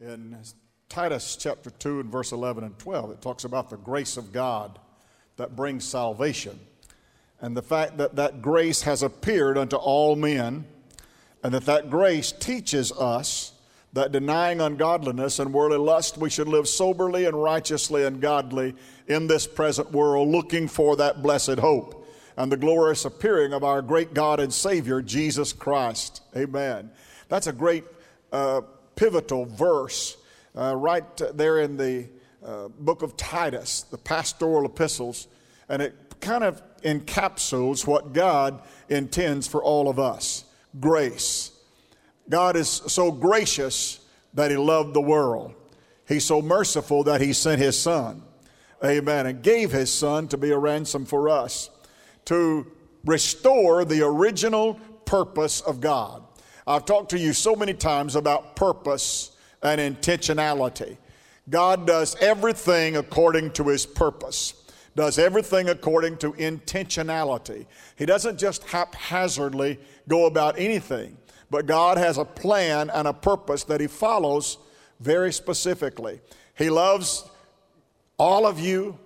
in Titus chapter 2 and verse 11 and 12. It talks about the grace of God that brings salvation and the fact that that grace has appeared unto all men and that that grace teaches us that denying ungodliness and worldly lust, we should live soberly and righteously and godly in this present world, looking for that blessed hope and the glorious appearing of our great God and Savior, Jesus Christ. Amen. That's a great uh, pivotal verse uh, right there in the uh, book of Titus, the pastoral epistles, and it kind of encapsulates what God intends for all of us grace. God is so gracious that He loved the world. He's so merciful that He sent His Son. Amen. And gave His Son to be a ransom for us, to restore the original purpose of God. I've talked to you so many times about purpose and intentionality. God does everything according to his purpose, does everything according to intentionality. He doesn't just haphazardly go about anything, but God has a plan and a purpose that he follows very specifically. He loves all of you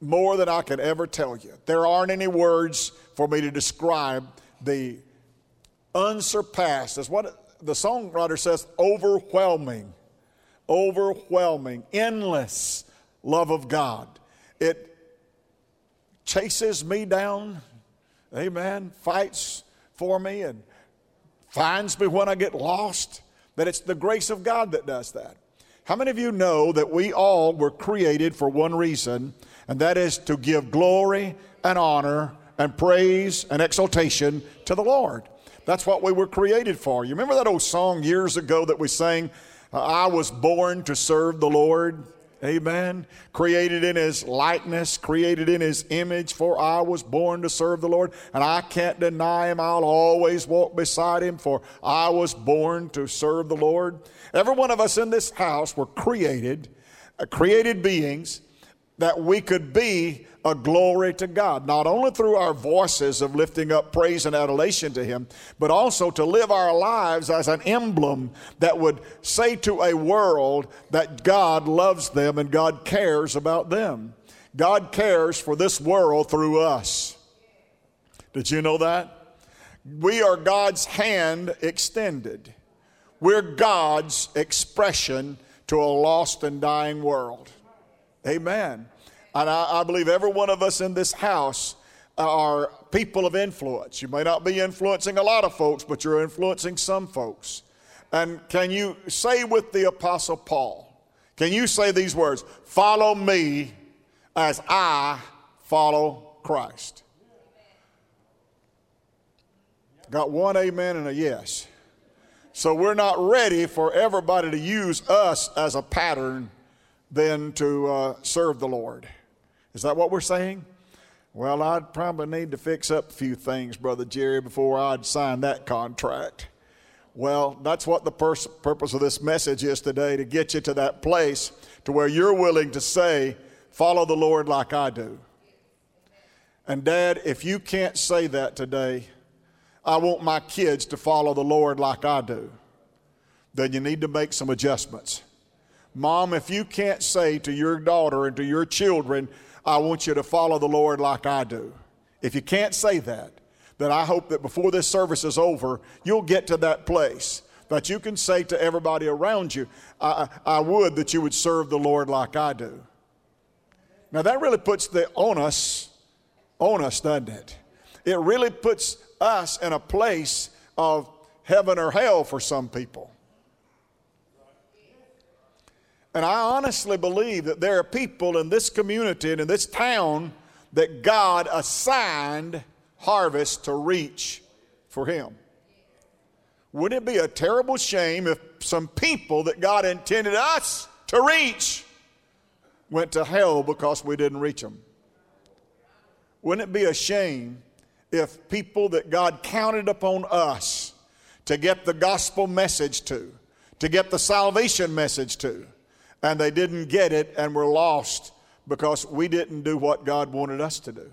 more than I can ever tell you. There aren't any words for me to describe the unsurpassed. That's what the songwriter says overwhelming, overwhelming, endless love of God. It chases me down, amen, fights for me and finds me when I get lost. That it's the grace of God that does that. How many of you know that we all were created for one reason, and that is to give glory and honor and praise and exaltation to the Lord? That's what we were created for. You remember that old song years ago that we sang, I was born to serve the Lord? Amen. Created in His likeness, created in His image, for I was born to serve the Lord, and I can't deny Him. I'll always walk beside Him, for I was born to serve the Lord. Every one of us in this house were created, uh, created beings that we could be a glory to God, not only through our voices of lifting up praise and adulation to Him, but also to live our lives as an emblem that would say to a world that God loves them and God cares about them. God cares for this world through us. Did you know that? We are God's hand extended. We're God's expression to a lost and dying world. Amen. And I, I, believe every one of us in this house uh, are people of influence. You may not be influencing a lot of folks, but you're influencing some folks. And can you say with the Apostle Paul, can you say these words, follow me as I follow Christ? Got one amen and a yes. So we're not ready for everybody to use us as a pattern then to uh, serve the Lord. Is that what we're saying? Well, I'd probably need to fix up a few things, Brother Jerry, before I'd sign that contract. Well, that's what the pers- purpose of this message is today to get you to that place to where you're willing to say, Follow the Lord like I do. And, Dad, if you can't say that today, I want my kids to follow the Lord like I do, then you need to make some adjustments. Mom, if you can't say to your daughter and to your children, I want you to follow the Lord like I do. If you can't say that, then I hope that before this service is over, you'll get to that place that you can say to everybody around you, I, I would that you would serve the Lord like I do. Now that really puts the onus on us, doesn't it? It really puts us in a place of heaven or hell for some people. And I honestly believe that there are people in this community and in this town that God assigned harvest to reach for Him. Wouldn't it be a terrible shame if some people that God intended us to reach went to hell because we didn't reach them? Wouldn't it be a shame if people that God counted upon us to get the gospel message to, to get the salvation message to, and they didn't get it and were lost because we didn't do what God wanted us to do.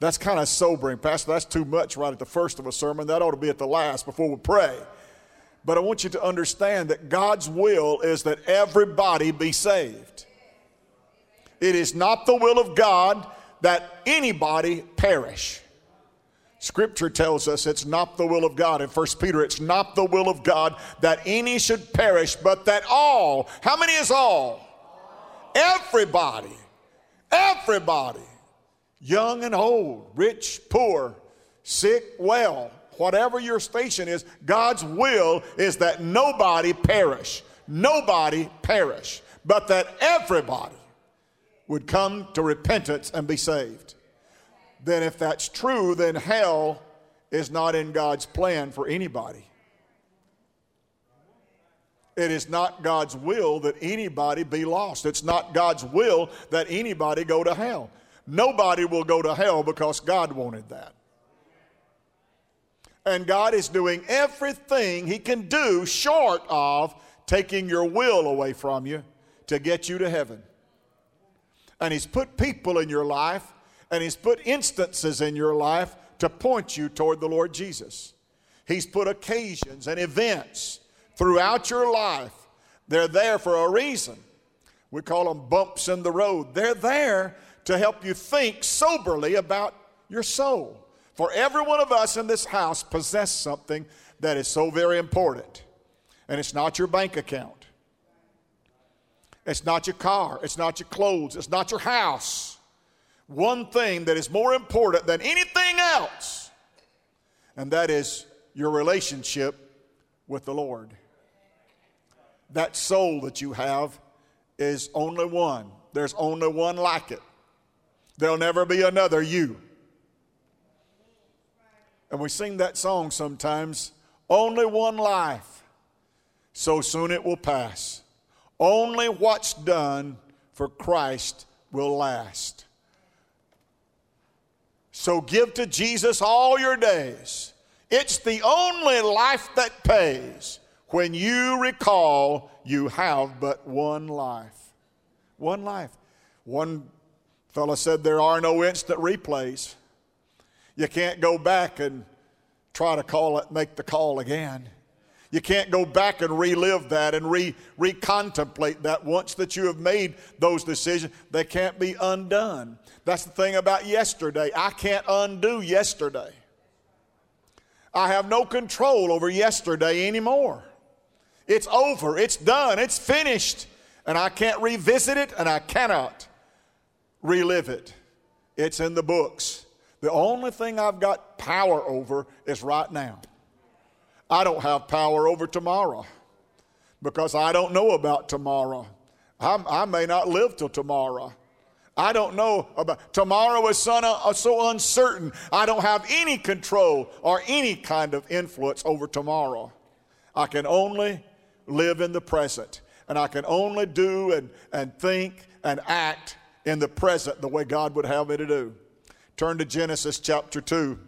That's kind of sobering. Pastor, that's too much right at the first of a sermon. That ought to be at the last before we pray. But I want you to understand that God's will is that everybody be saved. It is not the will of God that anybody perish. Scripture tells us it's not the will of God. In 1 Peter, it's not the will of God that any should perish, but that all, how many is all? Everybody, everybody, young and old, rich, poor, sick, well, whatever your station is, God's will is that nobody perish. Nobody perish, but that everybody would come to repentance and be saved. Then, if that's true, then hell is not in God's plan for anybody. It is not God's will that anybody be lost. It's not God's will that anybody go to hell. Nobody will go to hell because God wanted that. And God is doing everything He can do short of taking your will away from you to get you to heaven. And He's put people in your life and He's put instances in your life to point you toward the Lord Jesus. He's put occasions and events throughout your life. They're there for a reason. We call them bumps in the road. They're there to help you think soberly about your soul. For every one of us in this house possess something that is so very important. And it's not your bank account. It's not your car. It's not your clothes. It's not your house. One thing that is more important than anything else, and that is your relationship with the Lord. That soul that you have is only one. There's only one like it. There'll never be another you. And we sing that song sometimes only one life, so soon it will pass. Only what's done for Christ will last. So give to Jesus all your days. It's the only life that pays when you recall you have but one life. One life. One fellow said there are no instant replays. You can't go back and try to call it, make the call again. You can't go back and relive that and re recontemplate that. Once that you have made those decisions, they can't be undone. That's the thing about yesterday. I can't undo yesterday. I have no control over yesterday anymore. It's over, it's done, it's finished, and I can't revisit it and I cannot relive it. It's in the books. The only thing I've got power over is right now. I don't have power over tomorrow because I don't know about tomorrow. I'm, i may not live till tomorrow. I don't know about tomorrow is so, uh, so uncertain. I don't have any control or any kind of influence over tomorrow. I can only live in the present, and I can only do and, and think and act in the present the way God would have me to do. Turn to Genesis chapter 2.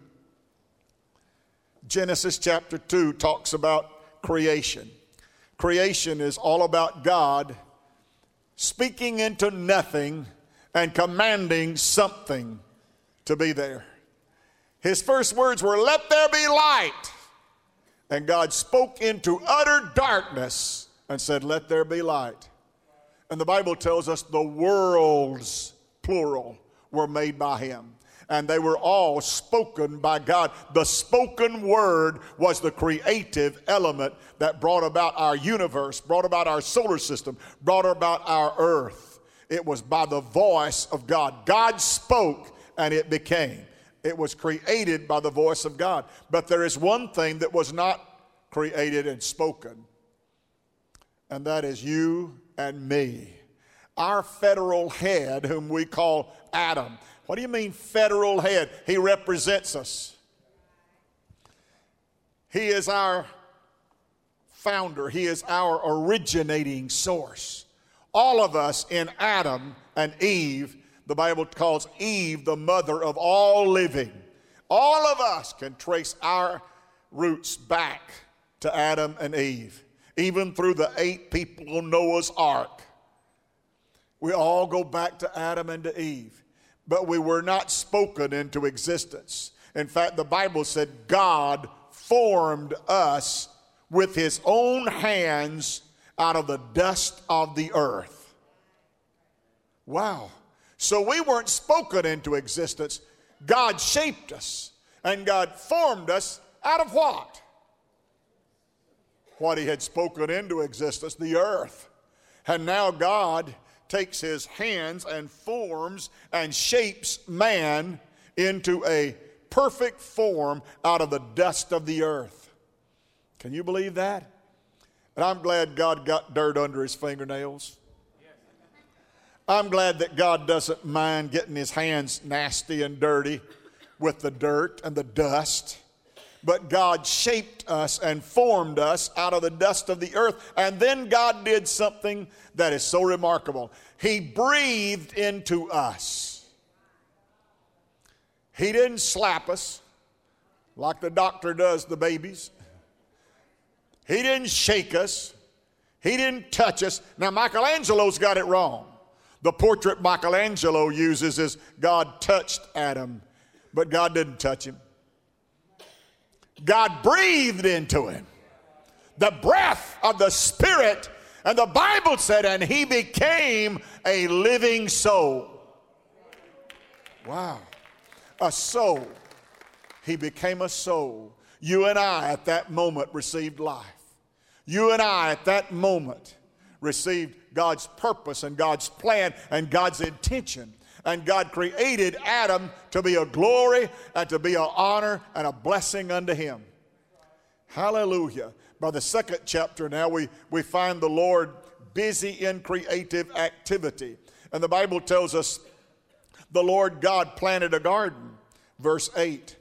Genesis chapter 2 talks about creation. Creation is all about God speaking into nothing and commanding something to be there. His first words were, Let there be light. And God spoke into utter darkness and said, Let there be light. And the Bible tells us the worlds, plural, were made by Him and they were all spoken by God. The spoken word was the creative element that brought about our universe, brought about our solar system, brought about our earth. It was by the voice of God. God spoke and it became. It was created by the voice of God. But there is one thing that was not created and spoken, and that is you and me. Our federal head, whom we call Adam. What do you mean, federal head? He represents us. He is our founder, He is our originating source. All of us in Adam and Eve, the Bible calls Eve the mother of all living. All of us can trace our roots back to Adam and Eve, even through the eight people on Noah's ark. We all go back to Adam and to Eve but we were not spoken into existence. In fact, the Bible said God formed us with his own hands out of the dust of the earth. Wow. So we weren't spoken into existence. God shaped us and God formed us out of what? What he had spoken into existence, the earth. And now God takes his hands and forms and shapes man into a perfect form out of the dust of the earth. Can you believe that? And I'm glad God got dirt under his fingernails. I'm glad that God doesn't mind getting his hands nasty and dirty with the dirt and the dust. But God shaped us and formed us out of the dust of the earth. And then God did something that is so remarkable. He breathed into us. He didn't slap us like the doctor does the babies. He didn't shake us. He didn't touch us. Now, Michelangelo's got it wrong. The portrait Michelangelo uses is God touched Adam, but God didn't touch him. God breathed into him the breath of the Spirit, and the Bible said, and he became a living soul. Wow. A soul. He became a soul. You and I at that moment received life. You and I at that moment received God's purpose and God's plan and God's intention. And God created Adam to be a glory and to be an honor and a blessing unto him. Hallelujah. By the second chapter now, we, we find the Lord busy in creative activity. And the Bible tells us the Lord God planted a garden, verse 8,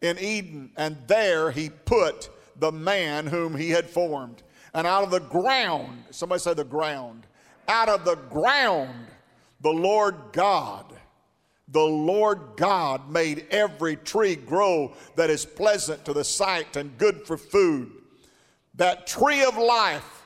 in Eden, and there he put the man whom he had formed. And out of the ground, somebody say the ground, out of the ground, the Lord God, the Lord God made every tree grow that is pleasant to the sight and good for food. That tree of life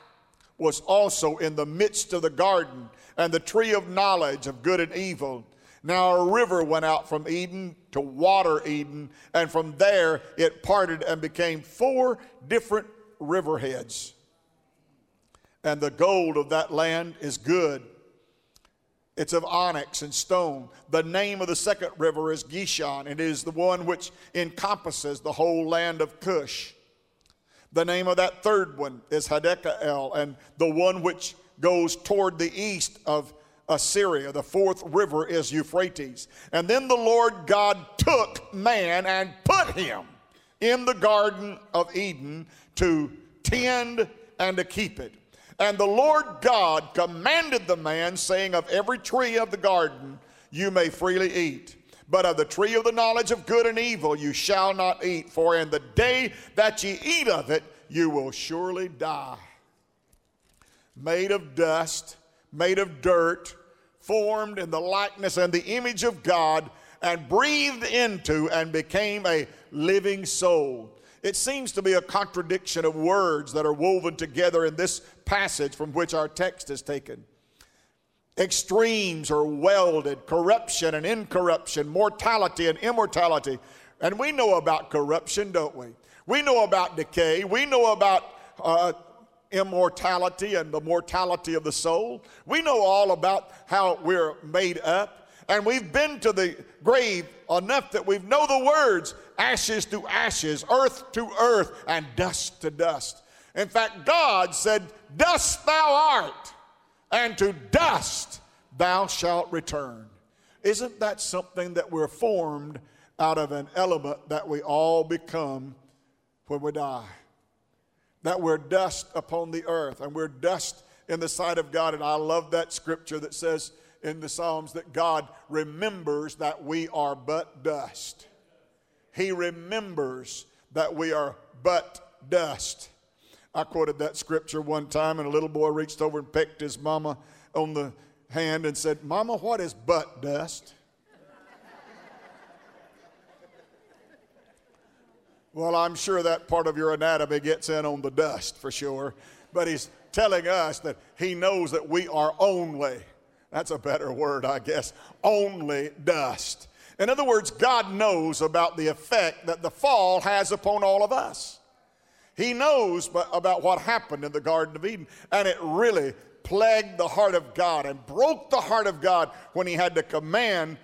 was also in the midst of the garden, and the tree of knowledge of good and evil. Now a river went out from Eden to water Eden, and from there it parted and became four different riverheads. And the gold of that land is good. It's of onyx and stone. The name of the second river is Gihon. and it is the one which encompasses the whole land of Cush. The name of that third one is Hiddekel, and the one which goes toward the east of Assyria. The fourth river is Euphrates. And then the Lord God took man and put him in the Garden of Eden to tend and to keep it. And the Lord God commanded the man, saying, Of every tree of the garden you may freely eat. But of the tree of the knowledge of good and evil you shall not eat, for in the day that ye eat of it, you will surely die. Made of dust, made of dirt, formed in the likeness and the image of God, and breathed into and became a living soul. It seems to be a contradiction of words that are woven together in this passage from which our text is taken. Extremes are welded corruption and incorruption, mortality and immortality. And we know about corruption, don't we? We know about decay. We know about uh, immortality and the mortality of the soul. We know all about how we're made up. And we've been to the grave enough that we know the words ashes to ashes, earth to earth, and dust to dust. In fact, God said, Dust thou art, and to dust thou shalt return. Isn't that something that we're formed out of an element that we all become when we die? That we're dust upon the earth and we're dust in the sight of God. And I love that scripture that says in the Psalms that God remembers that we are but dust. He remembers that we are but dust. I quoted that scripture one time, and a little boy reached over and pecked his mama on the hand and said, Mama, what is butt dust? well, I'm sure that part of your anatomy gets in on the dust for sure, but he's telling us that he knows that we are only, that's a better word, I guess, only dust. In other words, God knows about the effect that the fall has upon all of us. He knows about what happened in the Garden of Eden, and it really plagued the heart of God and broke the heart of God when he had to command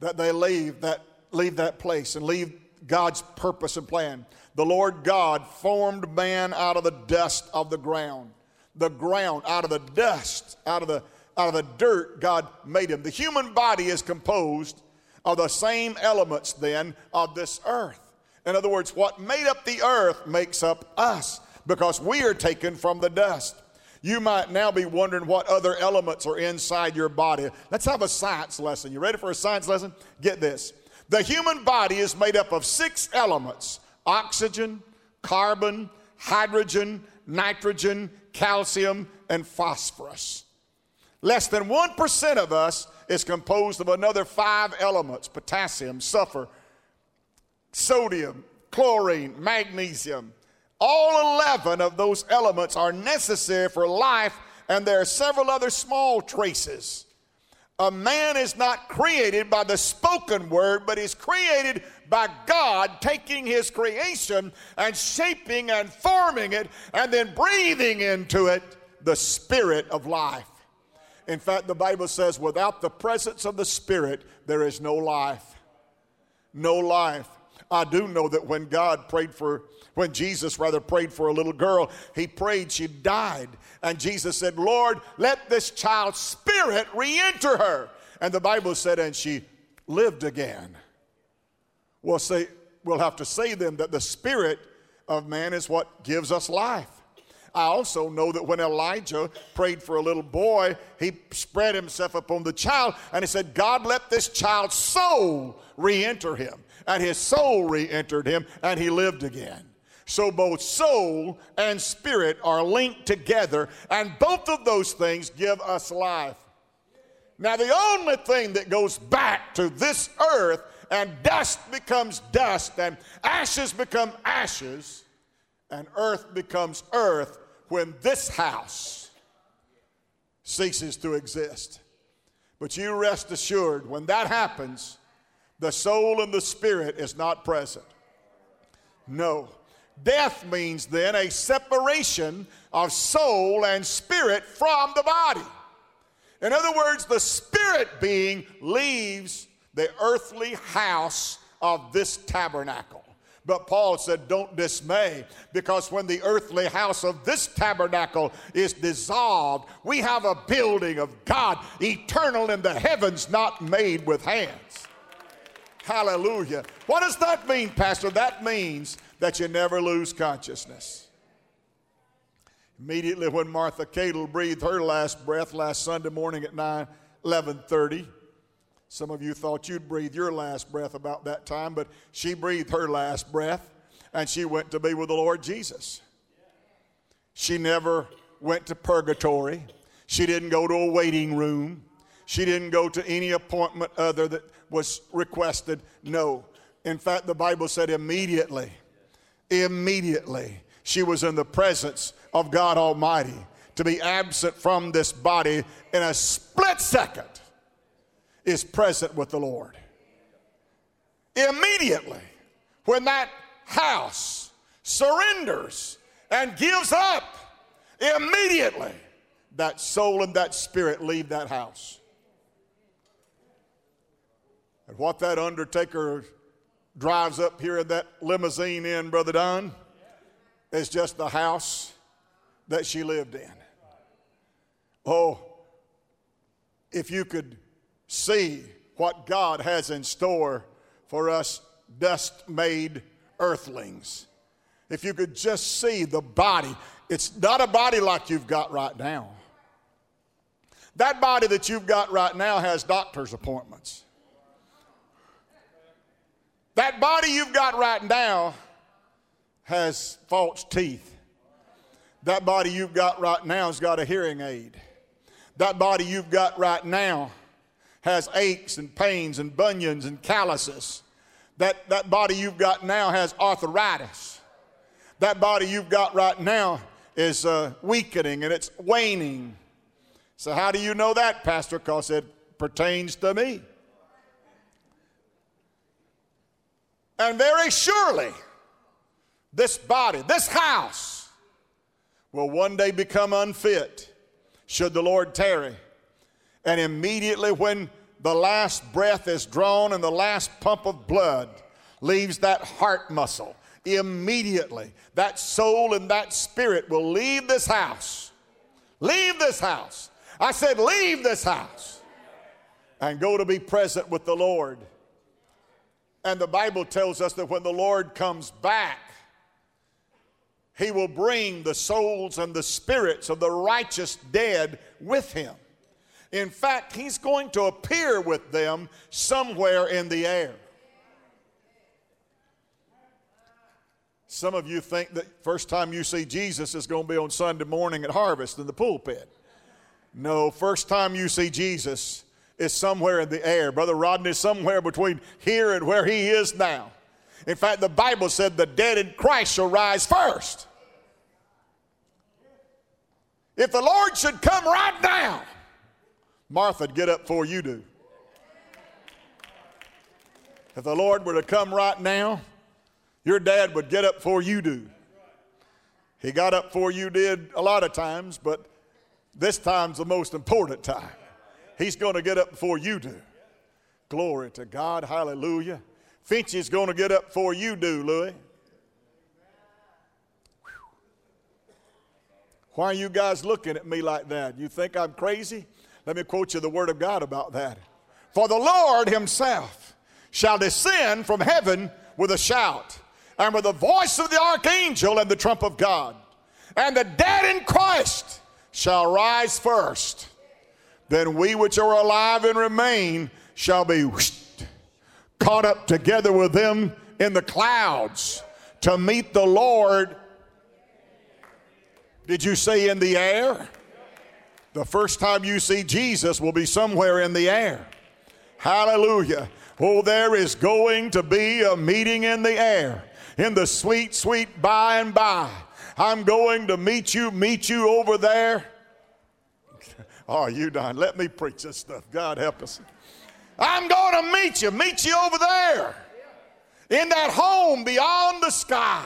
that they leave that, leave that place and leave God's purpose and plan. The Lord God formed man out of the dust of the ground. The ground, out of the dust, out of the, out of the dirt, God made him. The human body is composed of the same elements then of this earth. In other words, what made up the earth makes up us because we are taken from the dust. You might now be wondering what other elements are inside your body. Let's have a science lesson. You ready for a science lesson? Get this. The human body is made up of six elements oxygen, carbon, hydrogen, nitrogen, calcium, and phosphorus. Less than 1% of us is composed of another five elements potassium, sulfur, sodium, chlorine, magnesium. All 11 of those elements are necessary for life, and there are several other small traces. A man is not created by the spoken word, but is created by God taking his creation and shaping and forming it and then breathing into it the spirit of life. In fact, the Bible says, without the presence of the Spirit, there is no life. No life. I do know that when God prayed for, when Jesus rather prayed for a little girl, he prayed she died. And Jesus said, Lord, let this child's spirit re enter her. And the Bible said, and she lived again. We'll, say, we'll have to say then that the spirit of man is what gives us life. I also know that when Elijah prayed for a little boy, he spread himself upon the child and he said, God, let this child's soul re enter him and his soul re entered him, and he lived again. So both soul and spirit are linked together, and both of those things give us life. Now, the only thing that goes back to this earth and dust becomes dust, and ashes become ashes, and earth becomes earth when this house ceases to exist. But you rest assured, when that happens, the soul and the spirit is not present. No. Death means then a separation of soul and spirit from the body. In other words, the spirit being leaves the earthly house of this tabernacle. But Paul said, Don't dismay, because when the earthly house of this tabernacle is dissolved, we have a building of God, eternal in the heavens, not made with hands. Hallelujah. What does that mean, Pastor? That means that you never lose consciousness. Immediately when Martha Cadle breathed her last breath last Sunday morning at 9 11:30, some of you thought you'd breathe your last breath about that time, but she breathed her last breath and she went to be with the Lord Jesus. She never went to purgatory. She didn't go to a waiting room. She didn't go to any appointment other that was requested. No. In fact, the Bible said immediately, immediately, she was in the presence of God Almighty. To be absent from this body in a split second is present with the Lord. Immediately, when that house surrenders and gives up, immediately that soul and that spirit leave that house. And what that undertaker drives up here in that limousine in, Brother Don, is just the house that she lived in. Oh, if you could see what God has in store for us dust made earthlings. If you could just see the body, it's not a body like you've got right now. That body that you've got right now has doctor's appointments. That body you've got right now has false teeth. That body you've got right now has got a hearing aid. That body you've got right now has aches and pains and bunions and calluses. That, that body you've got now has arthritis. That body you've got right now is uh, weakening and it's waning. So, how do you know that, Pastor? Because it pertains to me. And very surely, this body, this house, will one day become unfit should the Lord tarry. And immediately, when the last breath is drawn and the last pump of blood leaves that heart muscle, immediately that soul and that spirit will leave this house. Leave this house. I said, leave this house and go to be present with the Lord. And the Bible tells us that when the Lord comes back, he will bring the souls and the spirits of the righteous dead with him. In fact, he's going to appear with them somewhere in the air. Some of you think that first time you see Jesus is going to be on Sunday morning at harvest in the pulpit. No, first time you see Jesus is somewhere in the air. Brother Rodney is somewhere between here and where he is now. In fact, the Bible said the dead in Christ shall rise first. If the Lord should come right now, Martha'd get up before you do. If the Lord were to come right now, your dad would get up before you do. He got up before you did a lot of times, but this time's the most important time. He's going to get up before you do. Glory to God. Hallelujah. Finchy's going to get up before you do, Louis. Why are you guys looking at me like that? You think I'm crazy? Let me quote you the word of God about that. For the Lord himself shall descend from heaven with a shout, and with the voice of the archangel and the trump of God. And the dead in Christ shall rise first. Then we which are alive and remain shall be caught up together with them in the clouds to meet the Lord did you say in the air? The first time you see Jesus will be somewhere in the air. Hallelujah. Oh, there is going to be a meeting in the air, in the sweet, sweet by and by. I'm going to meet you, meet you over there. Oh, you done. Let me preach this stuff. God help us. I'm going to meet you, meet you over there in that home beyond the sky.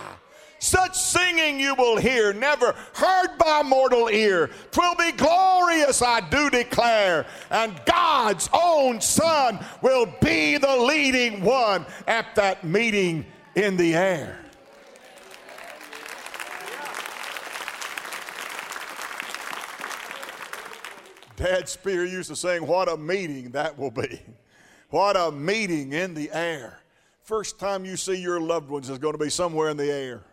Such singing you will hear, never heard by mortal ear. Twill be glorious, I do declare. And God's own Son will be the leading one at that meeting in the air. Dad Spear used to sing, What a meeting that will be. What a meeting in the air. First time you see your loved ones is going to be somewhere in the air.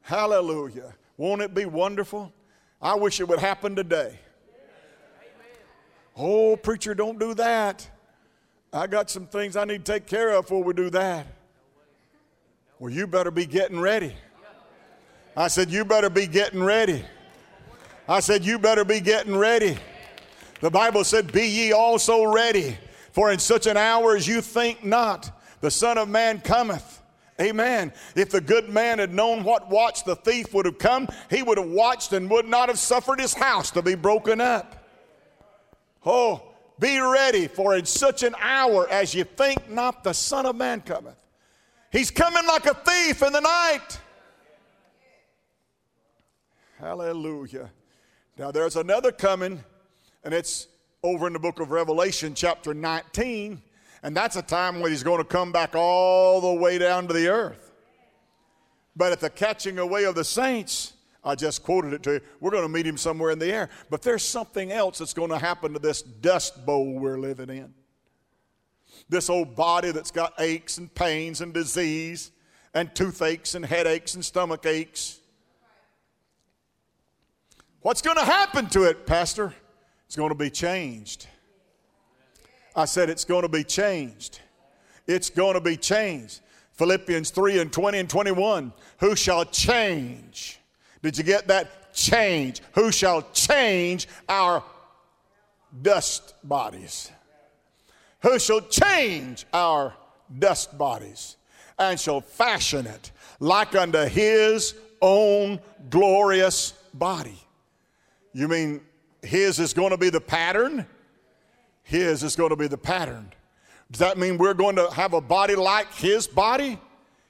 Hallelujah. Won't it be wonderful? I wish it would happen today. Oh, preacher, don't do that. I got some things I need to take care of before we do that. Well, you better be getting ready. I said, You better be getting ready. I said, You better be getting ready. The Bible said, Be ye also ready, for in such an hour as you think not, the Son of Man cometh. Amen. If the good man had known what watch the thief would have come, he would have watched and would not have suffered his house to be broken up. Oh, be ready, for in such an hour as you think not, the Son of Man cometh. He's coming like a thief in the night. Hallelujah. Now there's another coming, and it's over in the book of Revelation, chapter 19. And that's a time when he's going to come back all the way down to the earth. But at the catching away of the saints, I just quoted it to you, we're going to meet him somewhere in the air. But there's something else that's going to happen to this dust bowl we're living in. This old body that's got aches and pains and disease and toothaches and headaches and stomach aches. What's going to happen to it, Pastor? It's going to be changed. I said it's going to be changed. It's going to be changed. Philippians 3 and 20 and 21. Who shall change? Did you get that? Change. Who shall change our dust bodies? Who shall change our dust bodies and shall fashion it like unto his own glorious body? You mean his is going to be the pattern? His is going to be the pattern. Does that mean we're going to have a body like His body?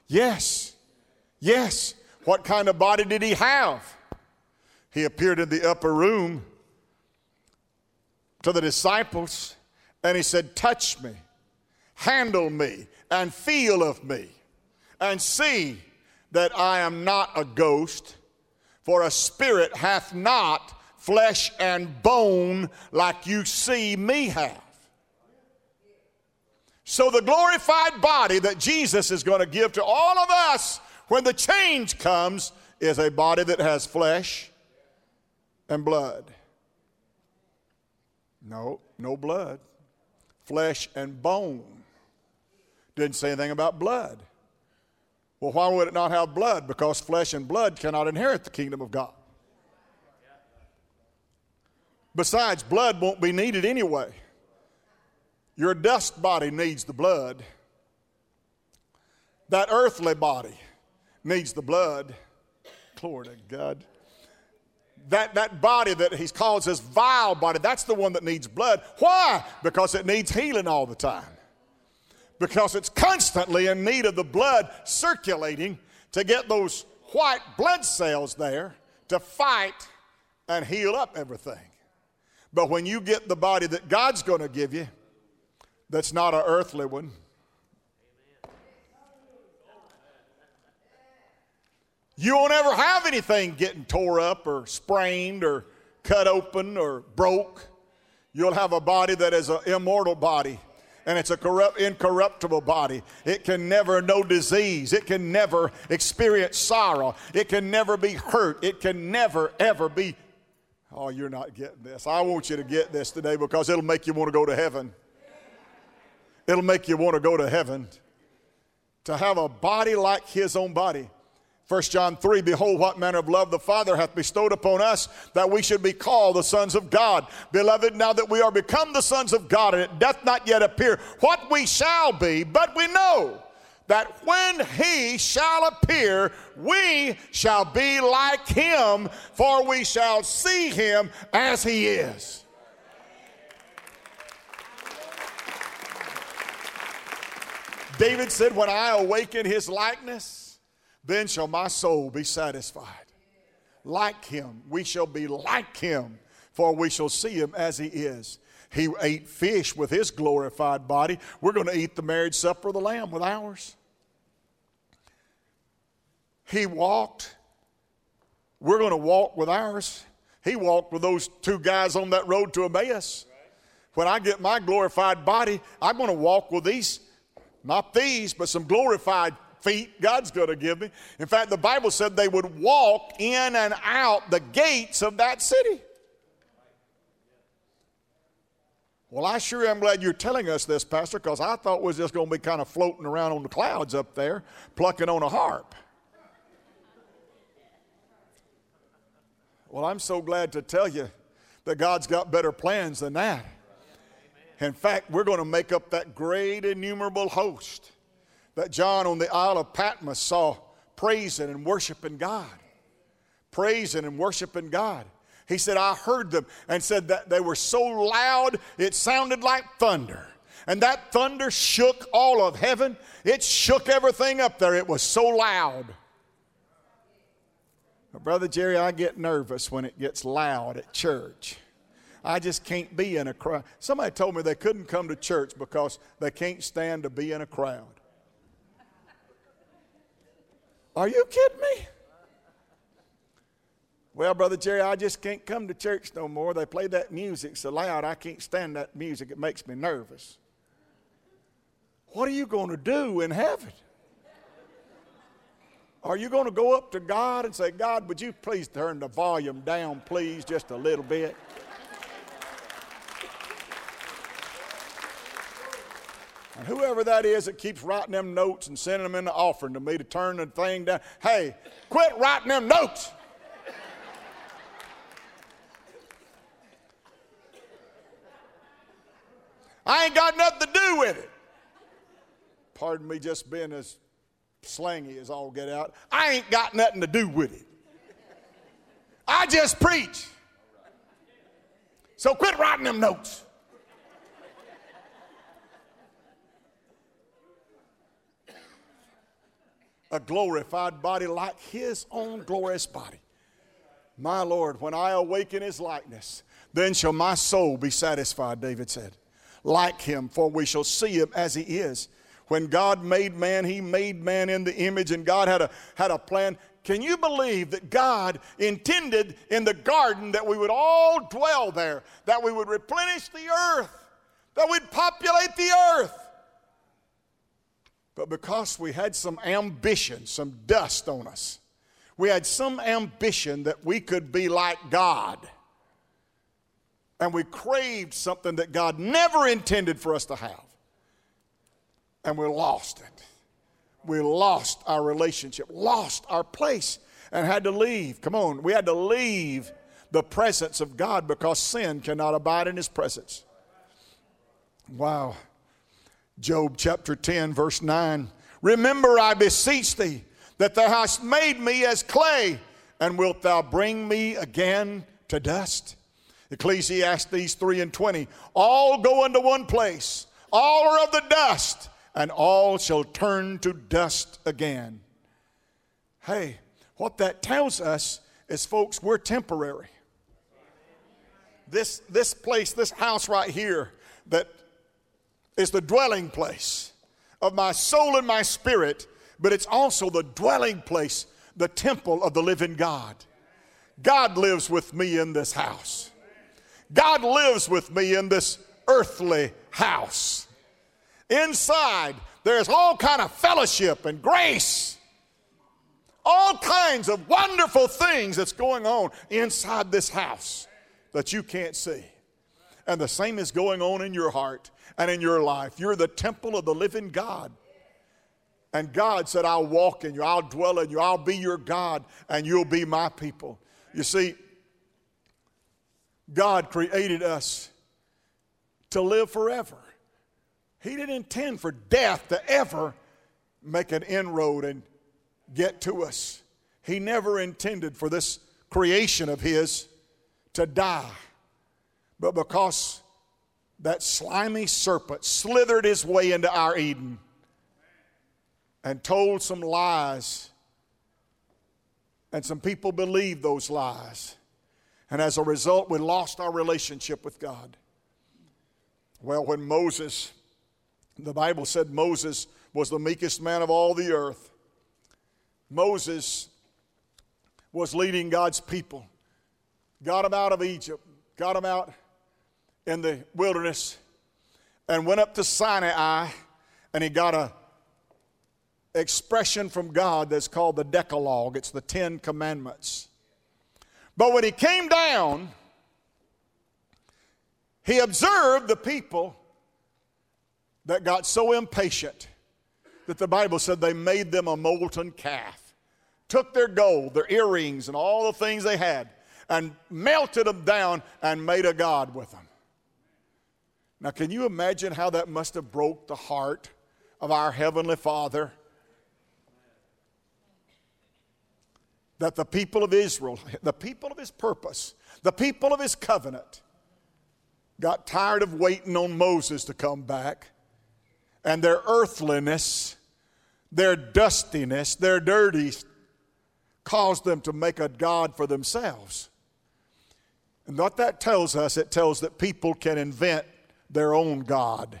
Yes. Yes. What kind of body did he have? He appeared in the upper room to the disciples and he said, Touch me, handle me, and feel of me, and see that I am not a ghost, for a spirit hath not flesh and bone like you see me have. So, the glorified body that Jesus is going to give to all of us when the change comes is a body that has flesh and blood. No, no blood. Flesh and bone. Didn't say anything about blood. Well, why would it not have blood? Because flesh and blood cannot inherit the kingdom of God. Besides, blood won't be needed anyway. Your dust body needs the blood. That earthly body needs the blood. Glory to God. That, that body that he calls his vile body, that's the one that needs blood. Why? Because it needs healing all the time. Because it's constantly in need of the blood circulating to get those white blood cells there to fight and heal up everything. But when you get the body that God's going to give you, that's not an earthly one, You won't ever have anything getting tore up or sprained or cut open or broke. You'll have a body that is an immortal body and it's a corrupt, incorruptible body. It can never know disease. It can never experience sorrow. It can never be hurt. It can never, ever be. Oh, you're not getting this. I want you to get this today because it'll make you want to go to heaven. It'll make you want to go to heaven. To have a body like his own body. 1 John 3 Behold, what manner of love the Father hath bestowed upon us, that we should be called the sons of God. Beloved, now that we are become the sons of God, and it doth not yet appear what we shall be, but we know that when he shall appear, we shall be like him, for we shall see him as he is. David said, When I awaken his likeness, then shall my soul be satisfied. Like him, we shall be like him, for we shall see him as he is. He ate fish with his glorified body. We're going to eat the marriage supper of the Lamb with ours. He walked. We're going to walk with ours. He walked with those two guys on that road to Emmaus. When I get my glorified body, I'm going to walk with these, not these, but some glorified feet God's going to give me. In fact, the Bible said they would walk in and out the gates of that city. Well, I sure am glad you're telling us this, Pastor, because I thought we was just going to be kind of floating around on the clouds up there, plucking on a harp. Well, I'm so glad to tell you that God's got better plans than that. In fact, we're going to make up that great innumerable host that John on the Isle of Patmos saw praising and worshiping God. Praising and worshiping God. He said, I heard them and said that they were so loud it sounded like thunder. And that thunder shook all of heaven. It shook everything up there. It was so loud. Brother Jerry, I get nervous when it gets loud at church. I just can't be in a crowd. Somebody told me they couldn't come to church because they can't stand to be in a crowd. Are you kidding me? Well, Brother Jerry, I just can't come to church no more. They play that music so loud, I can't stand that music. It makes me nervous. What are you going to do in heaven? Are you going to go up to God and say, God, would you please turn the volume down, please, just a little bit? And whoever that is that keeps writing them notes and sending them in the offering to me to turn the thing down, hey, quit writing them notes. I ain't got nothing to do with it. Pardon me just being as slangy as all get out. I ain't got nothing to do with it. I just preach. So quit writing them notes. a glorified body like his own glorious body. My Lord, when I awaken his likeness, then shall my soul be satisfied, David said. Like him, for we shall see him as he is. When God made man, he made man in the image, and God had a, had a plan. Can you believe that God intended in the garden that we would all dwell there, that we would replenish the earth, that we'd populate the earth? But because we had some ambition, some dust on us, we had some ambition that we could be like God. And we craved something that God never intended for us to have. And we lost it. We lost our relationship, lost our place, and had to leave. Come on, we had to leave the presence of God because sin cannot abide in His presence. Wow. Job chapter 10, verse 9. Remember, I beseech thee, that thou hast made me as clay, and wilt thou bring me again to dust? Ecclesiastes 3 and 20. All go into one place, all are of the dust, and all shall turn to dust again. Hey, what that tells us is, folks, we're temporary. This, this place, this house right here, that is the dwelling place of my soul and my spirit, but it's also the dwelling place, the temple of the living God. God lives with me in this house. God lives with me in this earthly house. Inside, there's all kind of fellowship and grace. All kinds of wonderful things that's going on inside this house that you can't see. And the same is going on in your heart and in your life. You're the temple of the living God. And God said, I'll walk in you, I'll dwell in you, I'll be your God, and you'll be my people. You see, God created us to live forever. He didn't intend for death to ever make an inroad and get to us. He never intended for this creation of His to die. But because that slimy serpent slithered his way into our Eden and told some lies, and some people believed those lies. And as a result, we lost our relationship with God. Well, when Moses, the Bible said Moses was the meekest man of all the earth. Moses was leading God's people, got them out of Egypt, got them out in the wilderness and went up to Sinai and he got a expression from God that's called the Decalogue. It's the Ten Commandments. But when he came down, he observed the people that got so impatient that the Bible said they made them a molten calf, took their gold, their earrings, and all the things they had, and melted them down and made a God with them. Now, can you imagine how that must have broke the heart of our Heavenly Father? That the people of Israel, the people of His purpose, the people of His covenant, got tired of waiting on Moses to come back, and their earthliness, their dustiness, their dirty caused them to make a God for themselves. And what that tells us, it tells that people can invent their own God.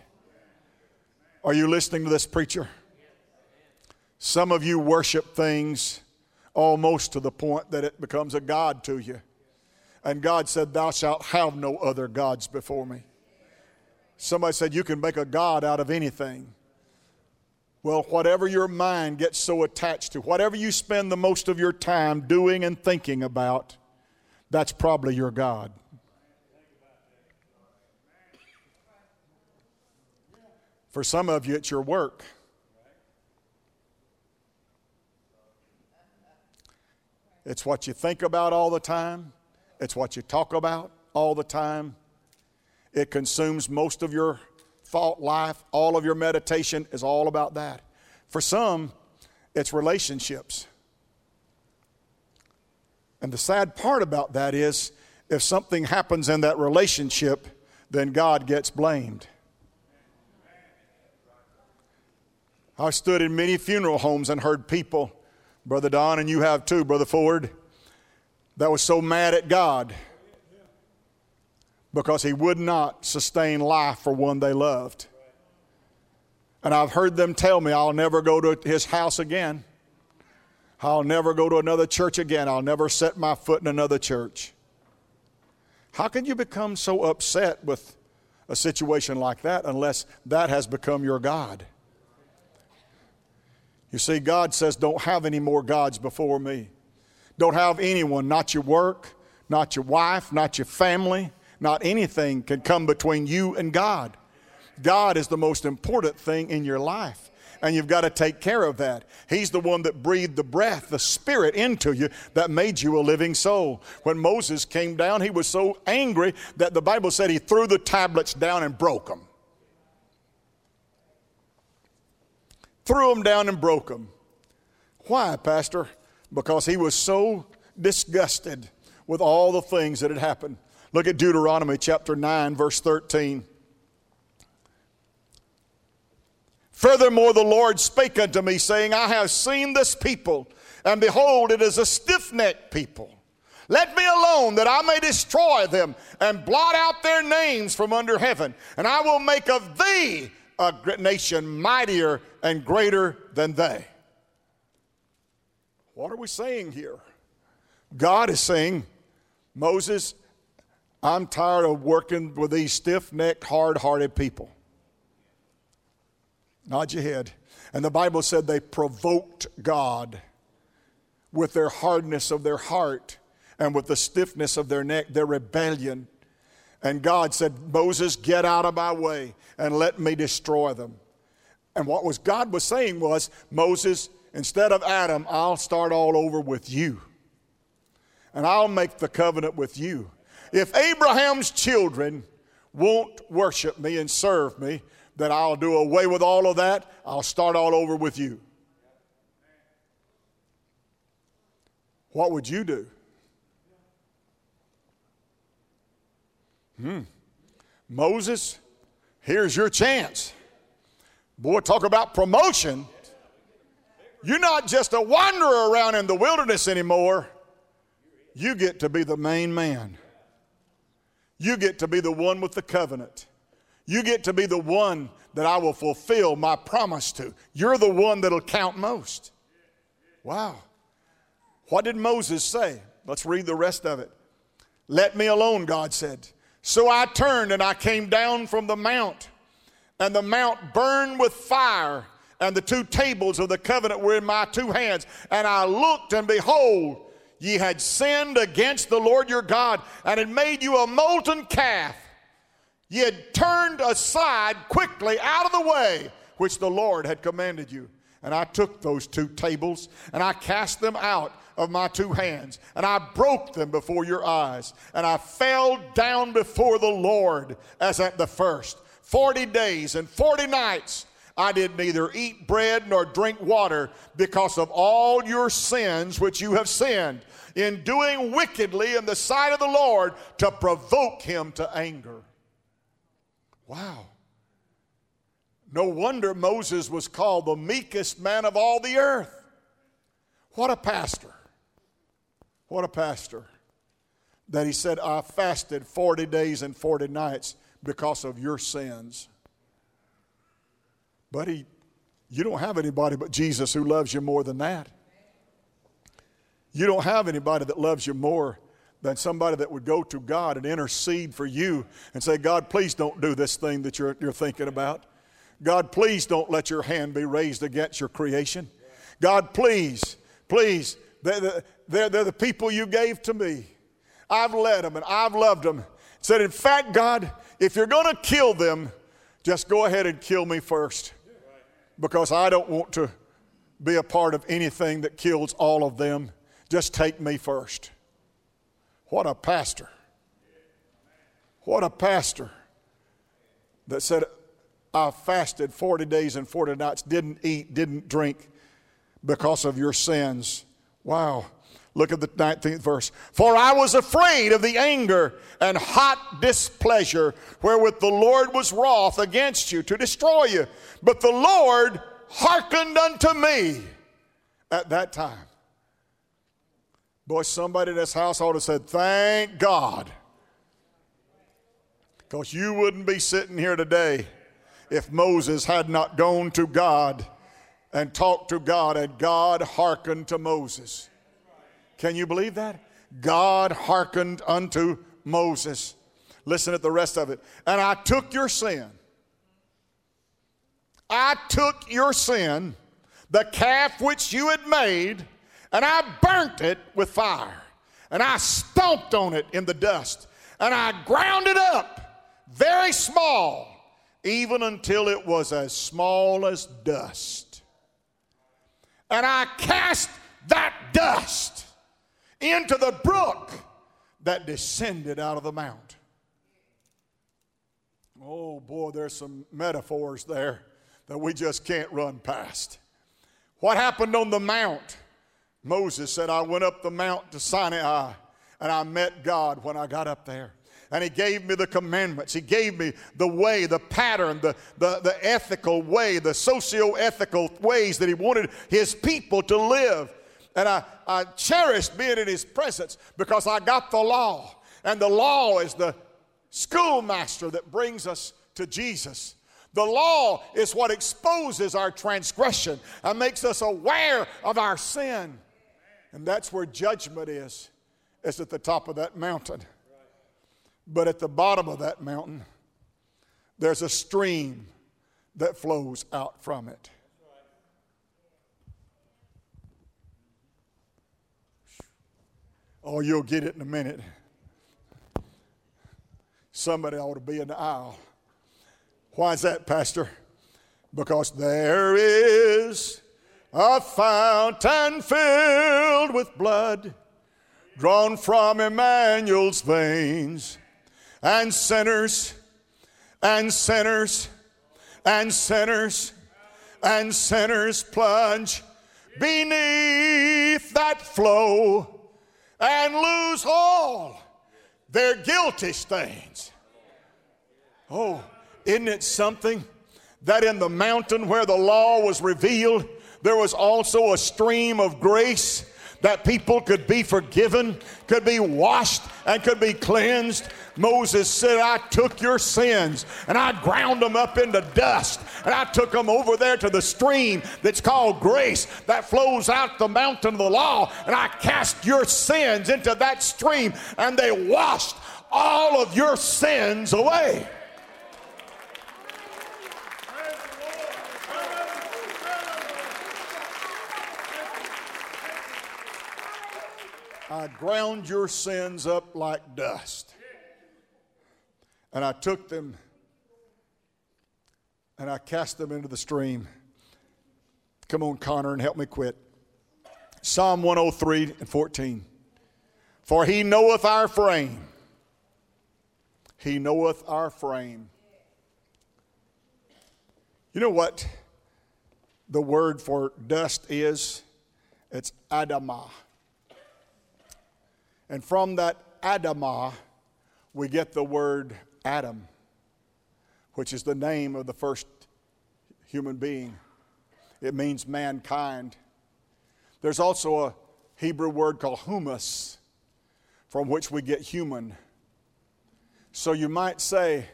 Are you listening to this preacher? Some of you worship things almost to the point that it becomes a God to you. And God said, Thou shalt have no other gods before me. Somebody said, You can make a God out of anything. Well, whatever your mind gets so attached to, whatever you spend the most of your time doing and thinking about, that's probably your God. For some of you, it's your work. It's what you think about all the time. It's what you talk about all the time. It consumes most of your thought life. All of your meditation is all about that. For some, it's relationships. And the sad part about that is if something happens in that relationship, then God gets blamed. I've stood in many funeral homes and heard people, Brother Don, and you have too, Brother Ford, that was so mad at God because he would not sustain life for one they loved. And I've heard them tell me, I'll never go to his house again. I'll never go to another church again. I'll never set my foot in another church. How can you become so upset with a situation like that unless that has become your God? You see, God says, Don't have any more gods before me. Don't have anyone, not your work, not your wife, not your family, not anything can come between you and God. God is the most important thing in your life. And you've got to take care of that. He's the one that breathed the breath, the spirit into you that made you a living soul. When Moses came down, he was so angry that the Bible said he threw the tablets down and broke them. Threw them down and broke them. Why, Pastor? Because he was so disgusted with all the things that had happened. Look at Deuteronomy chapter 9, verse 13. Furthermore, the Lord spake unto me, saying, I have seen this people, and behold, it is a stiff necked people. Let me alone that I may destroy them and blot out their names from under heaven, and I will make of thee a nation mightier and greater than they. What are we saying here? God is saying, Moses, I'm tired of working with these stiff necked, hard hearted people. Nod your head. And the Bible said they provoked God with their hardness of their heart and with the stiffness of their neck, their rebellion. And God said, Moses, get out of my way and let me destroy them. And what was God was saying was, Moses, instead of Adam, I'll start all over with you. And I'll make the covenant with you. If Abraham's children won't worship me and serve me, then I'll do away with all of that. I'll start all over with you. What would you do? Hmm. Moses, here's your chance. Boy, talk about promotion. You're not just a wanderer around in the wilderness anymore. You get to be the main man. You get to be the one with the covenant. You get to be the one that I will fulfill my promise to. You're the one that'll count most. Wow. What did Moses say? Let's read the rest of it. Let me alone, God said. So I turned and I came down from the mount, and the mount burned with fire, and the two tables of the covenant were in my two hands. And I looked, and behold, ye had sinned against the Lord your God, and had made you a molten calf Ye had turned aside quickly out of the way which the Lord had commanded you. And I took those two tables and I cast them out of my two hands, and I broke them before your eyes, and I fell down before the Lord as at the first. Forty days and forty nights I did neither eat bread nor drink water because of all your sins which you have sinned in doing wickedly in the sight of the Lord to provoke him to anger. Wow. No wonder Moses was called the meekest man of all the earth. What a pastor. What a pastor. That he said, I fasted 40 days and 40 nights because of your sins. Buddy, you don't have anybody but Jesus who loves you more than that. You don't have anybody that loves you more than somebody that would go to God and intercede for you and say, God, please don't do this thing that you're, you're thinking about. God, please don't let your hand be raised against your creation. God, please, please, they're, they're, they're the people you gave to me. I've led them and I've loved them. Said, in fact, God, if you're going to kill them, just go ahead and kill me first because I don't want to be a part of anything that kills all of them. Just take me first. What a pastor. What a pastor that said, I fasted 40 days and 40 nights, didn't eat, didn't drink because of your sins. Wow. Look at the 19th verse. For I was afraid of the anger and hot displeasure wherewith the Lord was wroth against you to destroy you. But the Lord hearkened unto me at that time. Boy, somebody in this house ought to said, Thank God. Because you wouldn't be sitting here today if Moses had not gone to God and talked to God and God hearkened to Moses. Can you believe that? God hearkened unto Moses. Listen at the rest of it. And I took your sin. I took your sin, the calf which you had made, and I burnt it with fire. And I stomped on it in the dust. And I ground it up very small, even until it was as small as dust. And I cast that dust into the brook that descended out of the mount. Oh boy, there's some metaphors there that we just can't run past. What happened on the mount? Moses said, I went up the mount to Sinai and I met God when I got up there. And he gave me the commandments. He gave me the way, the pattern, the, the, the ethical way, the socio ethical ways that he wanted his people to live. And I, I cherished being in his presence because I got the law. And the law is the schoolmaster that brings us to Jesus. The law is what exposes our transgression and makes us aware of our sin. And that's where judgment is, is at the top of that mountain. But at the bottom of that mountain, there's a stream that flows out from it. Oh, you'll get it in a minute. Somebody ought to be in the aisle. Why is that, Pastor? Because there is a fountain filled with blood drawn from Emmanuel's veins, and sinners, and sinners, and sinners, and sinners plunge beneath that flow and lose all their guilty stains. Oh, isn't it something that in the mountain where the law was revealed, there was also a stream of grace that people could be forgiven, could be washed, and could be cleansed. Moses said, I took your sins and I ground them up into dust, and I took them over there to the stream that's called grace that flows out the mountain of the law, and I cast your sins into that stream, and they washed all of your sins away. I ground your sins up like dust. And I took them and I cast them into the stream. Come on, Connor, and help me quit. Psalm 103 and 14. For he knoweth our frame. He knoweth our frame. You know what the word for dust is? It's Adamah. And from that Adamah, we get the word Adam, which is the name of the first human being. It means mankind. There's also a Hebrew word called humus, from which we get human. So you might say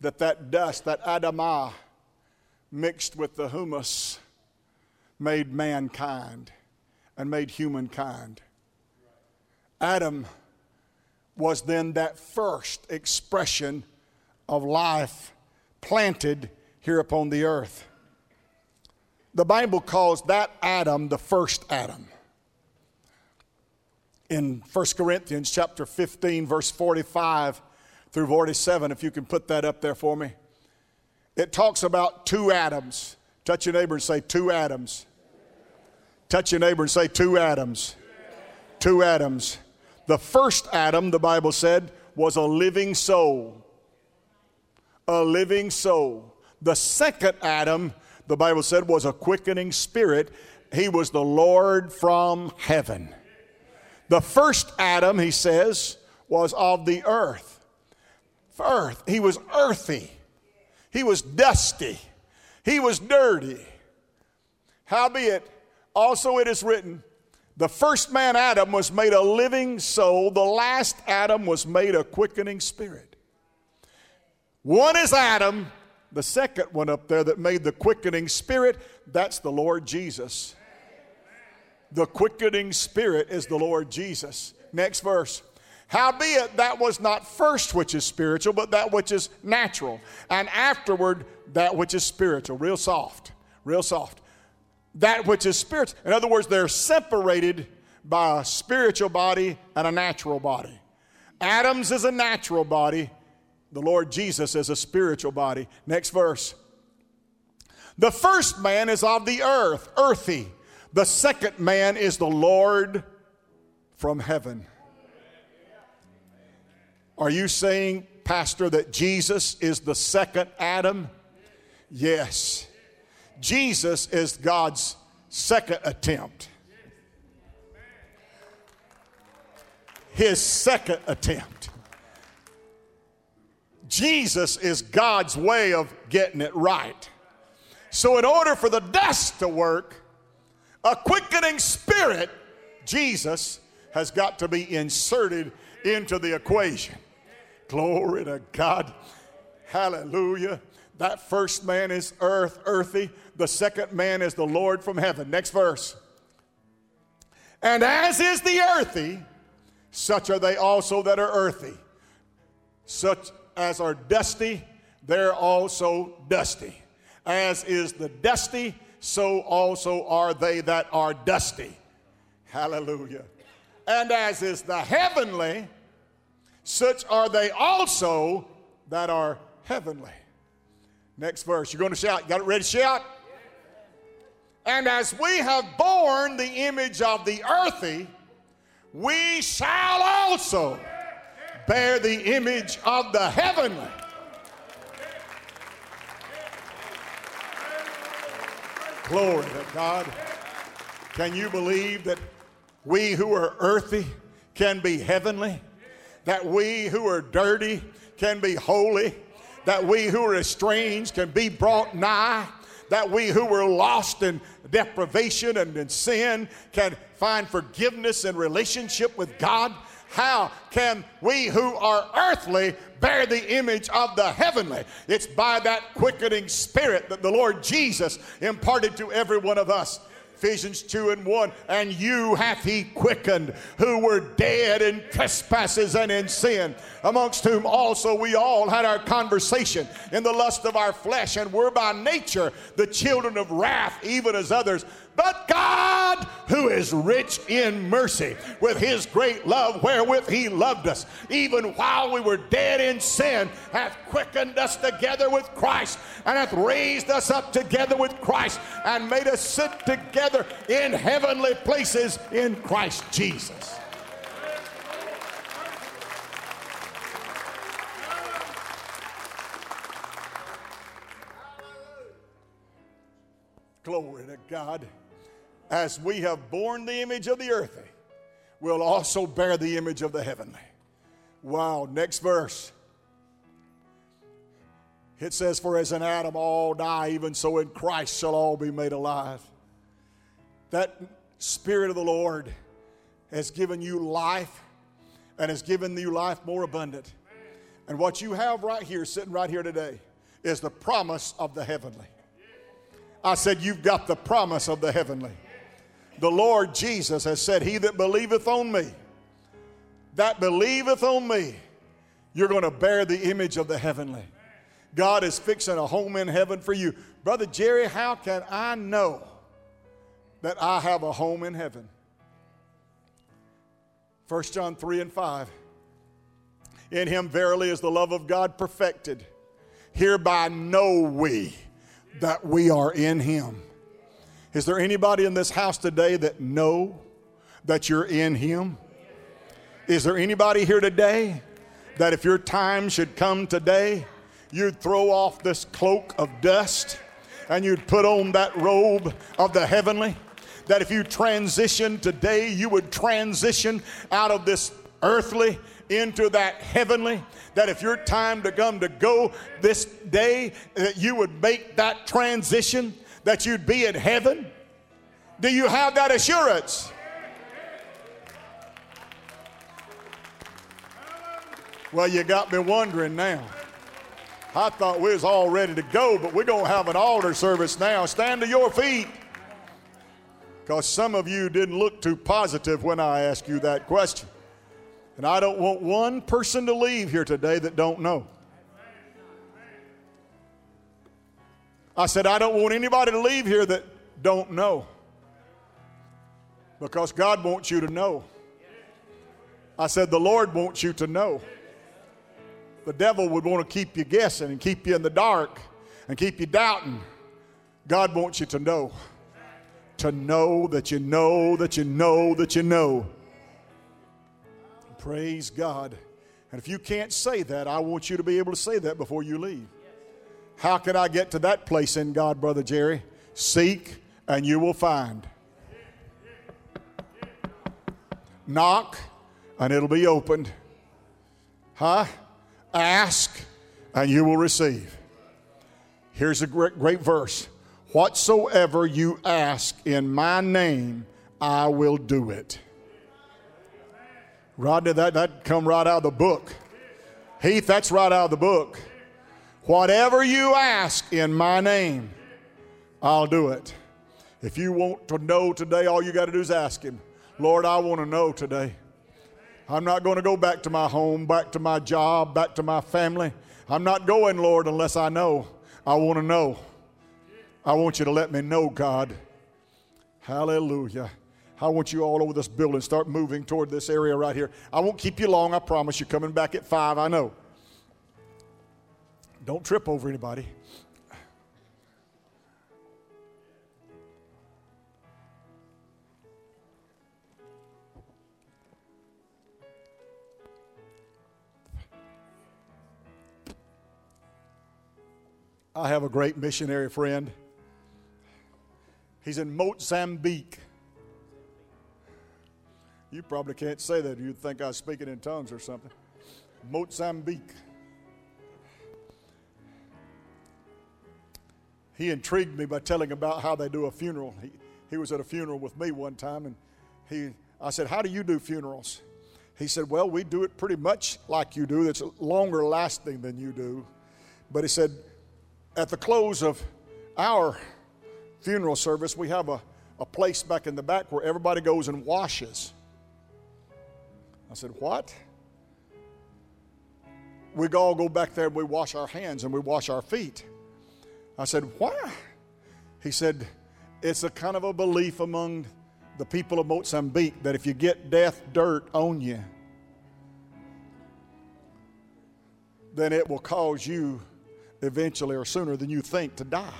that that dust, that Adamah, mixed with the humus, made mankind and made humankind. Adam was then that first expression of life planted here upon the earth. The Bible calls that Adam the first Adam. In 1 Corinthians chapter 15 verse 45 through 47 if you can put that up there for me. It talks about two Adams. Touch your neighbor and say two Adams. Touch your neighbor and say two Adams. Two Adams. The first Adam, the Bible said, was a living soul. A living soul. The second Adam, the Bible said, was a quickening spirit. He was the Lord from heaven. The first Adam, he says, was of the earth. Earth. He was earthy. He was dusty. He was dirty. Howbeit, also it is written, the first man, Adam, was made a living soul. The last Adam was made a quickening spirit. One is Adam, the second one up there that made the quickening spirit, that's the Lord Jesus. The quickening spirit is the Lord Jesus. Next verse. Howbeit, that was not first which is spiritual, but that which is natural. And afterward, that which is spiritual. Real soft. Real soft. That which is spiritual. In other words, they're separated by a spiritual body and a natural body. Adam's is a natural body, the Lord Jesus is a spiritual body. Next verse. The first man is of the earth, earthy. The second man is the Lord from heaven. Are you saying, Pastor, that Jesus is the second Adam? Yes. Jesus is God's second attempt. His second attempt. Jesus is God's way of getting it right. So, in order for the dust to work, a quickening spirit, Jesus, has got to be inserted into the equation. Glory to God. Hallelujah. That first man is earth, earthy. The second man is the Lord from heaven. Next verse. And as is the earthy, such are they also that are earthy. Such as are dusty, they're also dusty. As is the dusty, so also are they that are dusty. Hallelujah. And as is the heavenly, such are they also that are heavenly. Next verse. You're going to shout. You got it ready to shout? And as we have borne the image of the earthy, we shall also bear the image of the heavenly. Glory to God. Can you believe that we who are earthy can be heavenly? That we who are dirty can be holy? That we who are estranged can be brought nigh? That we who were lost in deprivation and in sin can find forgiveness and relationship with God? How can we who are earthly bear the image of the heavenly? It's by that quickening spirit that the Lord Jesus imparted to every one of us. Ephesians 2 and 1, and you hath he quickened who were dead in trespasses and in sin, amongst whom also we all had our conversation in the lust of our flesh, and were by nature the children of wrath, even as others. But God, who is rich in mercy, with his great love wherewith he loved us, even while we were dead in sin, hath quickened us together with Christ, and hath raised us up together with Christ, and made us sit together in heavenly places in Christ Jesus. Glory to God as we have borne the image of the earthly, we'll also bear the image of the heavenly. Wow, next verse. It says, For as in Adam all die, even so in Christ shall all be made alive. That Spirit of the Lord has given you life and has given you life more abundant. And what you have right here, sitting right here today, is the promise of the heavenly. I said, You've got the promise of the heavenly the Lord Jesus has said, He that believeth on me, that believeth on me, you're going to bear the image of the heavenly. God is fixing a home in heaven for you. Brother Jerry, how can I know that I have a home in heaven? 1 John 3 and 5. In him verily is the love of God perfected. Hereby know we that we are in him. Is there anybody in this house today that know that you're in him? Is there anybody here today that if your time should come today, you'd throw off this cloak of dust and you'd put on that robe of the heavenly? That if you transition today, you would transition out of this earthly into that heavenly that if your time to come to go this day that you would make that transition that you'd be in heaven. Do you have that assurance? Well, you got me wondering now. I thought we was all ready to go, but we're going to have an altar service now. Stand to your feet. Because some of you didn't look too positive when I asked you that question. And I don't want one person to leave here today that don't know. I said, I don't want anybody to leave here that don't know. Because God wants you to know. I said, the Lord wants you to know. The devil would want to keep you guessing and keep you in the dark and keep you doubting. God wants you to know. To know that you know that you know that you know. Praise God. And if you can't say that, I want you to be able to say that before you leave. How can I get to that place in God, Brother Jerry? Seek and you will find. Knock and it'll be opened. Huh? Ask and you will receive. Here's a great, great verse Whatsoever you ask in my name, I will do it. Rodney, that, that come right out of the book. Heath, that's right out of the book. Whatever you ask in my name, I'll do it. If you want to know today, all you got to do is ask Him, Lord, I want to know today. I'm not going to go back to my home, back to my job, back to my family. I'm not going, Lord, unless I know. I want to know. I want you to let me know, God. Hallelujah. I want you all over this building start moving toward this area right here. I won't keep you long, I promise. You're coming back at five, I know. Don't trip over anybody. I have a great missionary friend. He's in Mozambique. You probably can't say that. You'd think I was speaking in tongues or something. Mozambique. He intrigued me by telling about how they do a funeral. He, he was at a funeral with me one time, and he, I said, How do you do funerals? He said, Well, we do it pretty much like you do. It's longer lasting than you do. But he said, at the close of our funeral service, we have a, a place back in the back where everybody goes and washes. I said, What? We all go back there and we wash our hands and we wash our feet. I said, Why? He said, It's a kind of a belief among the people of Mozambique that if you get death dirt on you, then it will cause you eventually or sooner than you think to die.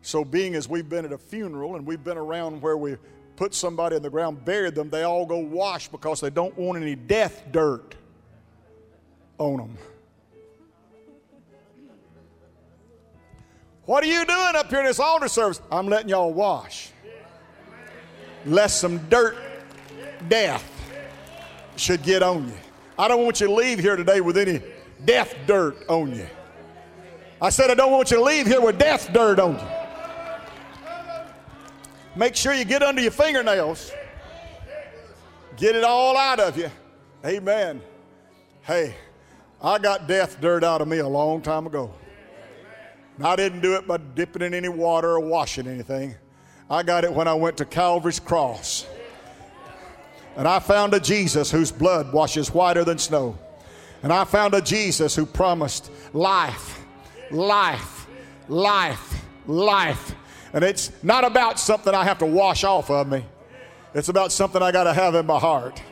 So, being as we've been at a funeral and we've been around where we put somebody in the ground, buried them, they all go wash because they don't want any death dirt on them. What are you doing up here in this altar service? I'm letting y'all wash. Lest some dirt, death, should get on you. I don't want you to leave here today with any death dirt on you. I said, I don't want you to leave here with death dirt on you. Make sure you get under your fingernails. Get it all out of you. Amen. Hey, I got death dirt out of me a long time ago. And I didn't do it by dipping in any water or washing anything. I got it when I went to Calvary's cross. And I found a Jesus whose blood washes whiter than snow. And I found a Jesus who promised life life, life, life. And it's not about something I have to wash off of me. It's about something I got to have in my heart.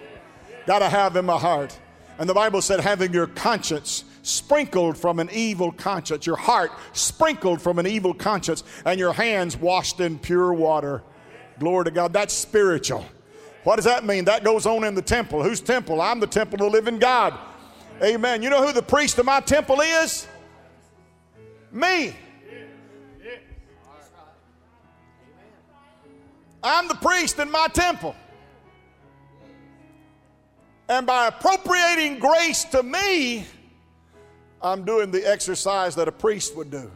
Got to have in my heart. And the Bible said, having your conscience sprinkled from an evil conscience, your heart sprinkled from an evil conscience, and your hands washed in pure water. Glory to God. That's spiritual. What does that mean? That goes on in the temple. Whose temple? I'm the temple of the living God. Amen. You know who the priest of my temple is? Me. I'm the priest in my temple. And by appropriating grace to me, I'm doing the exercise that a priest would do.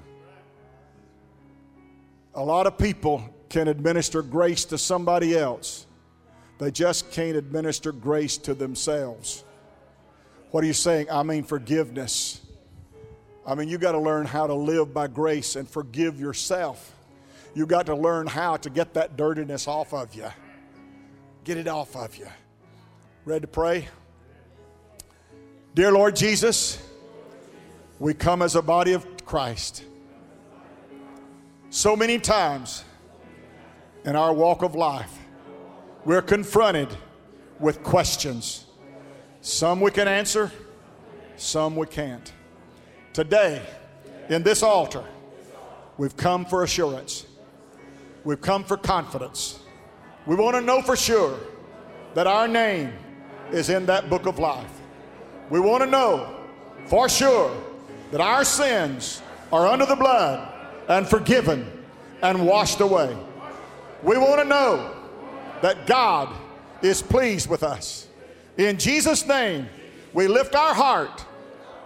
A lot of people can administer grace to somebody else. They just can't administer grace to themselves. What are you saying? I mean, forgiveness. I mean, you got to learn how to live by grace and forgive yourself. You got to learn how to get that dirtiness off of you. Get it off of you. Ready to pray? Dear Lord Jesus, we come as a body of Christ. So many times in our walk of life, we're confronted with questions. Some we can answer, some we can't. Today, in this altar, we've come for assurance. We've come for confidence. We want to know for sure that our name is in that book of life. We want to know for sure that our sins are under the blood and forgiven and washed away. We want to know that God is pleased with us. In Jesus' name, we lift our heart.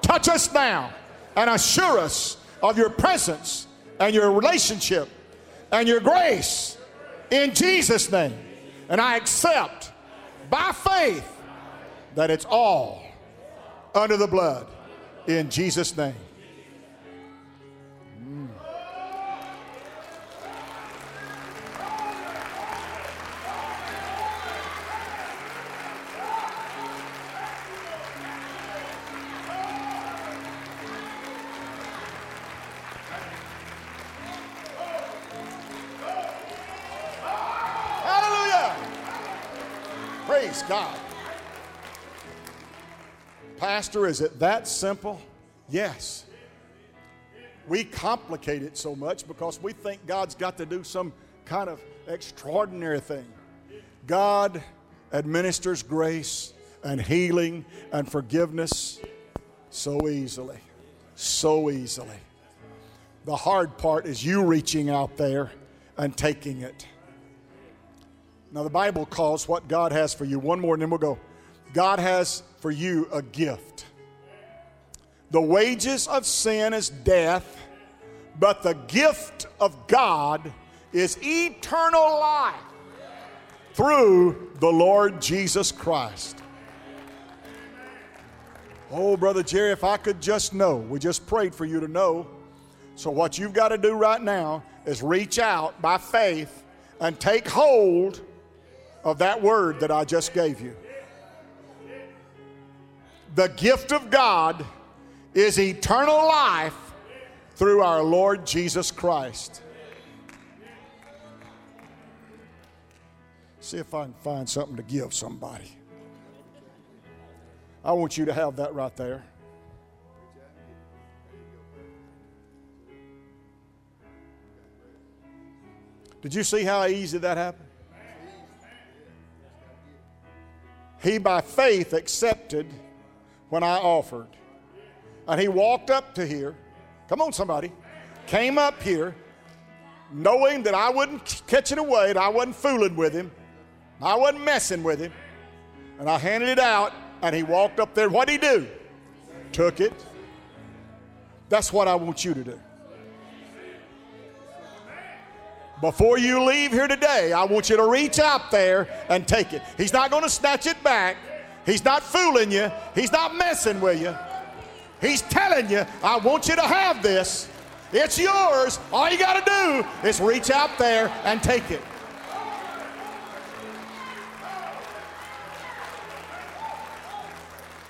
Touch us now and assure us of your presence and your relationship and your grace in Jesus' name. And I accept by faith that it's all under the blood in Jesus' name. Pastor, is it that simple? Yes. We complicate it so much because we think God's got to do some kind of extraordinary thing. God administers grace and healing and forgiveness so easily. So easily. The hard part is you reaching out there and taking it. Now, the Bible calls what God has for you, one more, and then we'll go. God has for you a gift. The wages of sin is death, but the gift of God is eternal life through the Lord Jesus Christ. Oh, Brother Jerry, if I could just know, we just prayed for you to know. So, what you've got to do right now is reach out by faith and take hold of that word that I just gave you. The gift of God is eternal life through our Lord Jesus Christ. See if I can find something to give somebody. I want you to have that right there. Did you see how easy that happened? He by faith accepted when I offered. And he walked up to here. Come on, somebody. Came up here knowing that I wouldn't catch it away and I wasn't fooling with him. I wasn't messing with him. And I handed it out and he walked up there. What'd he do? Took it. That's what I want you to do. Before you leave here today, I want you to reach out there and take it. He's not going to snatch it back. He's not fooling you. He's not messing with you. He's telling you, I want you to have this. It's yours. All you got to do is reach out there and take it.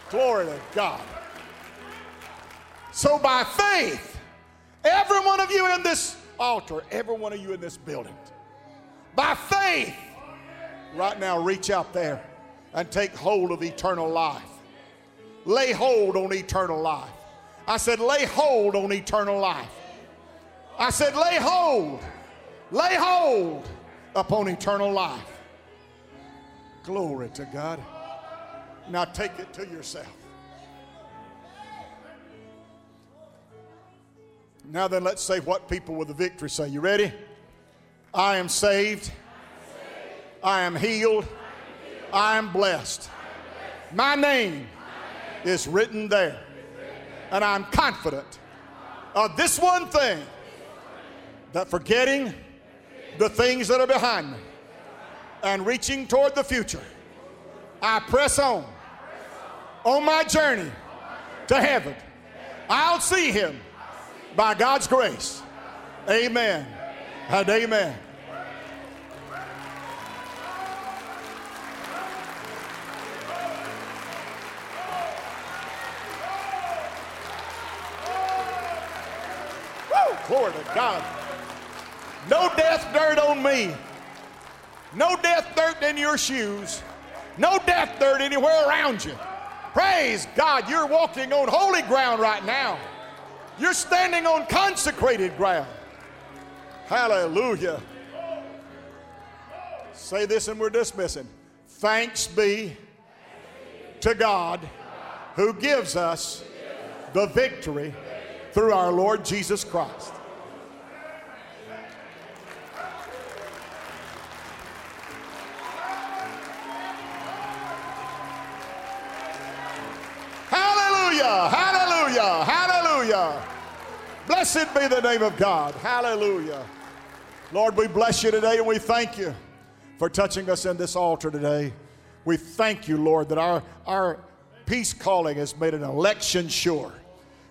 Glory to God. So by faith, every one of you in this altar, every one of you in this building, by faith, right now, reach out there and take hold of eternal life. Lay hold on eternal life. I said, lay hold on eternal life. I said, lay hold, lay hold upon eternal life. Glory to God. Now take it to yourself. Now then, let's say what people with the victory say. You ready? I am saved. I am healed. I am blessed. My name is written there. And I'm confident of this one thing that forgetting the things that are behind me and reaching toward the future, I press on on my journey to heaven. I'll see him by God's grace. Amen and amen. Glory to God. No death dirt on me. No death dirt in your shoes. No death dirt anywhere around you. Praise God, you're walking on holy ground right now. You're standing on consecrated ground. Hallelujah. Say this and we're dismissing. Thanks be to God who gives us the victory through our Lord Jesus Christ. Hallelujah! Hallelujah! Blessed be the name of God. Hallelujah. Lord, we bless you today and we thank you for touching us in this altar today. We thank you, Lord, that our, our peace calling has made an election sure.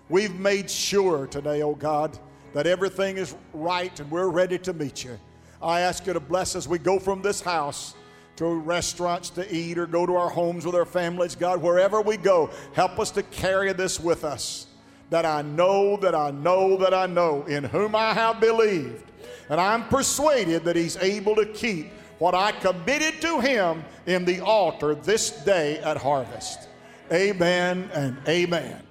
We've made sure today, oh God, that everything is right and we're ready to meet you. I ask you to bless as we go from this house to restaurants to eat or go to our homes with our families. God, wherever we go, help us to carry this with us. That I know, that I know, that I know in whom I have believed. And I'm persuaded that He's able to keep what I committed to Him in the altar this day at harvest. Amen and amen.